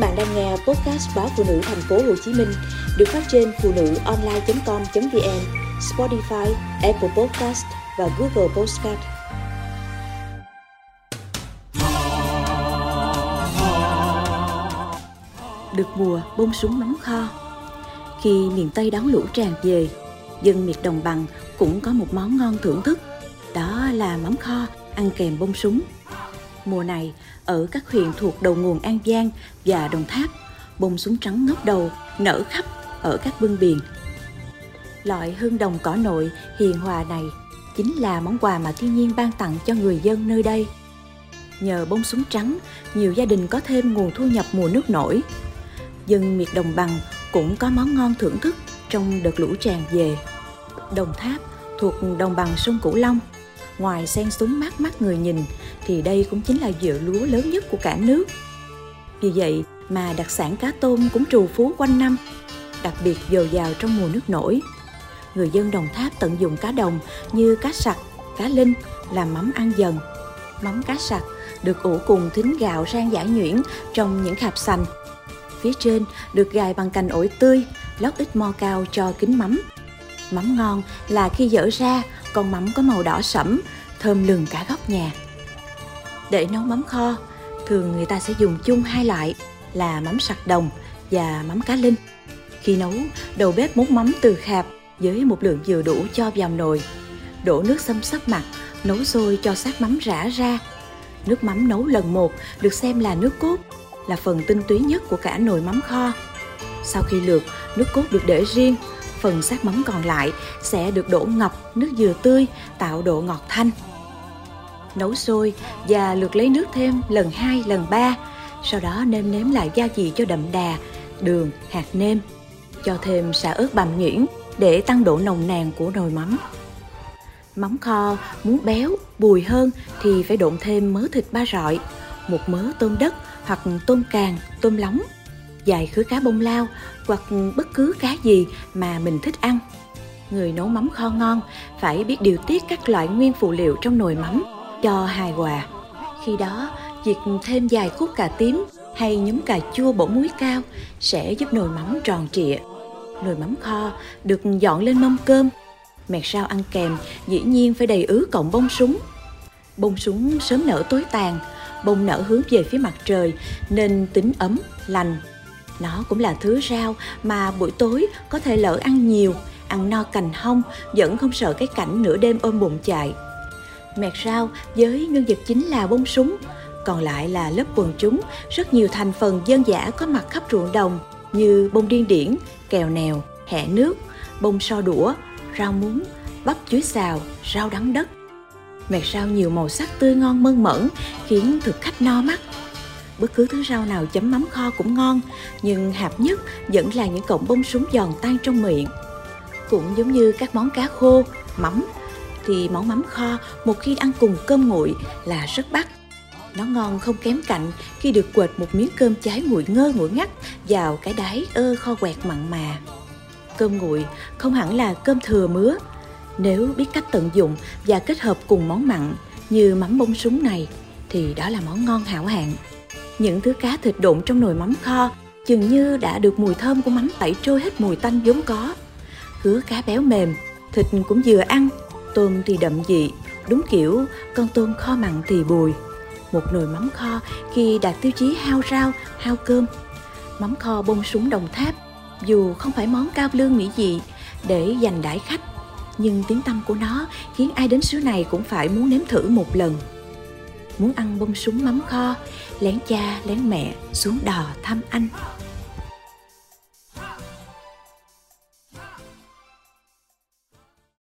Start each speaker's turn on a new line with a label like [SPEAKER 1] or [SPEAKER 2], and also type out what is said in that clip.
[SPEAKER 1] bạn đang nghe podcast báo phụ nữ thành phố Hồ Chí Minh được phát trên phụ nữ online.com.vn, Spotify, Apple Podcast và Google Podcast. Được mùa bông súng mắm kho. Khi miền Tây đón lũ tràn về, dân miệt đồng bằng cũng có một món ngon thưởng thức, đó là mắm kho ăn kèm bông súng. Mùa này, ở các huyện thuộc đầu nguồn An Giang và Đồng Tháp, bông súng trắng ngóc đầu nở khắp ở các bưng biển. Loại hương đồng cỏ nội hiền hòa này chính là món quà mà thiên nhiên ban tặng cho người dân nơi đây. Nhờ bông súng trắng, nhiều gia đình có thêm nguồn thu nhập mùa nước nổi. Dân miệt đồng bằng cũng có món ngon thưởng thức trong đợt lũ tràn về. Đồng Tháp thuộc đồng bằng sông Cửu Long ngoài sen súng mát mắt người nhìn thì đây cũng chính là vựa lúa lớn nhất của cả nước. Vì vậy mà đặc sản cá tôm cũng trù phú quanh năm, đặc biệt dồi dào trong mùa nước nổi. Người dân Đồng Tháp tận dụng cá đồng như cá sặc, cá linh làm mắm ăn dần. Mắm cá sặc được ủ cùng thính gạo rang giải nhuyễn trong những khạp sành. Phía trên được gài bằng cành ổi tươi, lót ít mo cao cho kính mắm. Mắm ngon là khi dở ra, con mắm có màu đỏ sẫm, thơm lừng cả góc nhà. Để nấu mắm kho, thường người ta sẽ dùng chung hai loại là mắm sặc đồng và mắm cá linh. Khi nấu, đầu bếp múc mắm từ khạp với một lượng vừa đủ cho vào nồi. Đổ nước xâm sắp mặt, nấu sôi cho sát mắm rã ra. Nước mắm nấu lần một được xem là nước cốt, là phần tinh túy nhất của cả nồi mắm kho. Sau khi lượt nước cốt được để riêng, phần sát mắm còn lại sẽ được đổ ngập nước dừa tươi tạo độ ngọt thanh. Nấu sôi và lượt lấy nước thêm lần 2, lần 3, sau đó nêm nếm lại gia vị cho đậm đà, đường, hạt nêm. Cho thêm xả ớt bằm nhuyễn để tăng độ nồng nàn của nồi mắm. Mắm kho muốn béo, bùi hơn thì phải độn thêm mớ thịt ba rọi, một mớ tôm đất hoặc tôm càng, tôm lóng vài khứa cá bông lao hoặc bất cứ cá gì mà mình thích ăn. Người nấu mắm kho ngon phải biết điều tiết các loại nguyên phụ liệu trong nồi mắm cho hài hòa. Khi đó, việc thêm vài khúc cà tím hay nhúm cà chua bổ muối cao sẽ giúp nồi mắm tròn trịa. Nồi mắm kho được dọn lên mâm cơm. Mẹt rau ăn kèm dĩ nhiên phải đầy ứ cọng bông súng. Bông súng sớm nở tối tàn, bông nở hướng về phía mặt trời nên tính ấm, lành nó cũng là thứ rau mà buổi tối có thể lỡ ăn nhiều, ăn no cành hông, vẫn không sợ cái cảnh nửa đêm ôm bụng chạy. Mẹt rau với nhân vật chính là bông súng, còn lại là lớp quần chúng, rất nhiều thành phần dân dã có mặt khắp ruộng đồng như bông điên điển, kèo nèo, hẹ nước, bông so đũa, rau muống, bắp chuối xào, rau đắng đất. Mẹt rau nhiều màu sắc tươi ngon mơn mởn khiến thực khách no mắt bất cứ thứ rau nào chấm mắm kho cũng ngon, nhưng hạp nhất vẫn là những cọng bông súng giòn tan trong miệng. Cũng giống như các món cá khô, mắm, thì món mắm kho một khi ăn cùng cơm nguội là rất bắt. Nó ngon không kém cạnh khi được quệt một miếng cơm cháy nguội ngơ nguội ngắt vào cái đáy ơ kho quẹt mặn mà. Cơm nguội không hẳn là cơm thừa mứa. Nếu biết cách tận dụng và kết hợp cùng món mặn như mắm bông súng này thì đó là món ngon hảo hạng những thứ cá thịt độn trong nồi mắm kho chừng như đã được mùi thơm của mắm tẩy trôi hết mùi tanh vốn có. Hứa cá béo mềm, thịt cũng vừa ăn, tôm thì đậm vị, đúng kiểu con tôm kho mặn thì bùi. Một nồi mắm kho khi đạt tiêu chí hao rau, hao cơm. Mắm kho bông súng đồng tháp, dù không phải món cao lương mỹ dị để dành đãi khách, nhưng tiếng tâm của nó khiến ai đến xứ này cũng phải muốn nếm thử một lần muốn ăn bông súng mắm kho lén cha lén mẹ xuống đò thăm anh